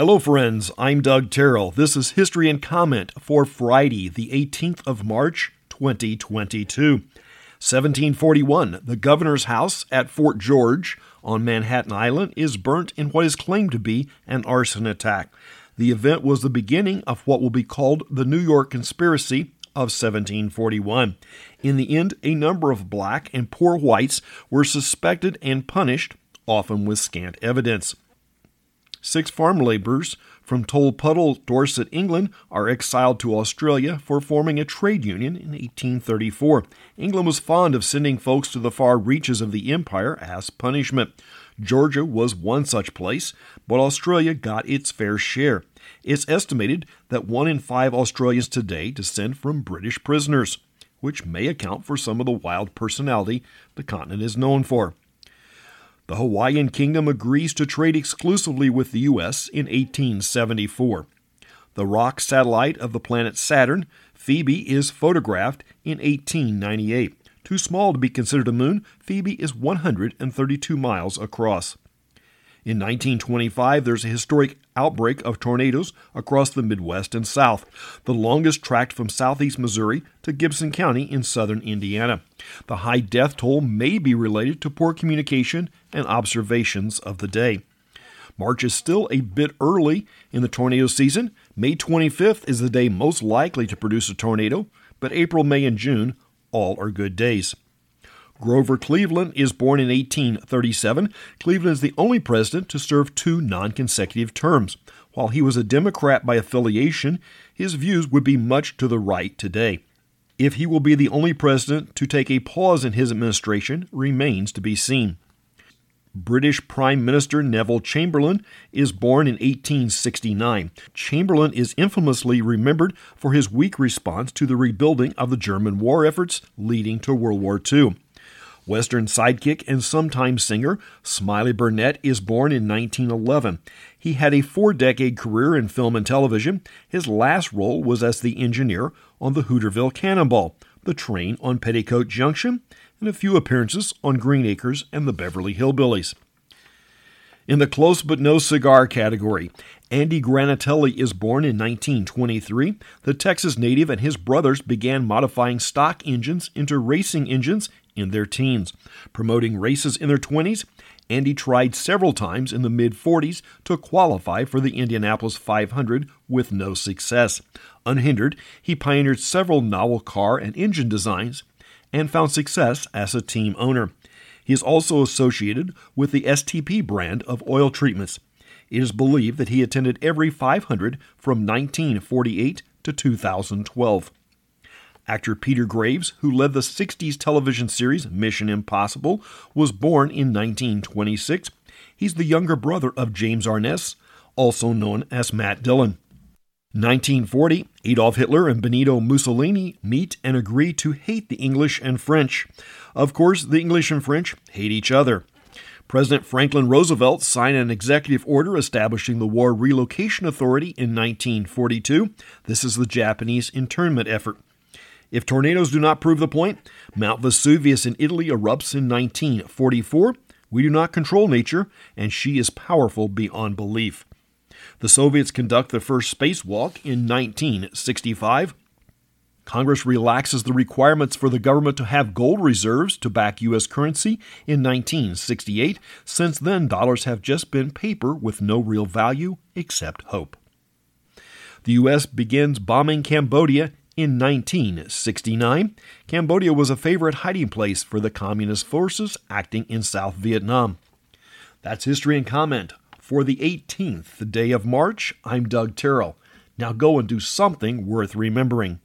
Hello, friends. I'm Doug Terrell. This is History and Comment for Friday, the 18th of March, 2022. 1741, the governor's house at Fort George on Manhattan Island is burnt in what is claimed to be an arson attack. The event was the beginning of what will be called the New York Conspiracy of 1741. In the end, a number of black and poor whites were suspected and punished, often with scant evidence. Six farm laborers from Tolpuddle, Dorset, England, are exiled to Australia for forming a trade union in 1834. England was fond of sending folks to the far reaches of the empire as punishment. Georgia was one such place, but Australia got its fair share. It's estimated that one in five Australians today descend from British prisoners, which may account for some of the wild personality the continent is known for. The Hawaiian Kingdom agrees to trade exclusively with the U.S. in 1874. The rock satellite of the planet Saturn, Phoebe, is photographed in 1898. Too small to be considered a moon, Phoebe is 132 miles across. In 1925, there's a historic outbreak of tornadoes across the Midwest and South, the longest tract from southeast Missouri to Gibson County in southern Indiana. The high death toll may be related to poor communication and observations of the day. March is still a bit early in the tornado season. May 25th is the day most likely to produce a tornado, but April, May, and June all are good days. Grover Cleveland is born in 1837. Cleveland is the only president to serve two non consecutive terms. While he was a Democrat by affiliation, his views would be much to the right today. If he will be the only president to take a pause in his administration remains to be seen. British Prime Minister Neville Chamberlain is born in 1869. Chamberlain is infamously remembered for his weak response to the rebuilding of the German war efforts leading to World War II. Western sidekick and sometimes singer Smiley Burnette is born in 1911. He had a four decade career in film and television. His last role was as the engineer on the Hooterville Cannonball, the train on Petticoat Junction, and a few appearances on Green Acres and the Beverly Hillbillies. In the close but no cigar category, Andy Granatelli is born in 1923. The Texas native and his brothers began modifying stock engines into racing engines in their teens. Promoting races in their 20s, Andy tried several times in the mid 40s to qualify for the Indianapolis 500 with no success. Unhindered, he pioneered several novel car and engine designs and found success as a team owner. He is also associated with the STP brand of oil treatments. It is believed that he attended every 500 from 1948 to 2012. Actor Peter Graves, who led the 60s television series Mission Impossible, was born in 1926. He's the younger brother of James Arness, also known as Matt Dillon. 1940, Adolf Hitler and Benito Mussolini meet and agree to hate the English and French. Of course, the English and French hate each other. President Franklin Roosevelt signed an executive order establishing the War Relocation Authority in 1942. This is the Japanese internment effort. If tornadoes do not prove the point, Mount Vesuvius in Italy erupts in 1944. We do not control nature, and she is powerful beyond belief. The Soviets conduct the first spacewalk in 1965. Congress relaxes the requirements for the government to have gold reserves to back U.S. currency in 1968. Since then, dollars have just been paper with no real value except hope. The U.S. begins bombing Cambodia in 1969. Cambodia was a favorite hiding place for the communist forces acting in South Vietnam. That's history and comment for the 18th day of March. I'm Doug Terrell. Now go and do something worth remembering.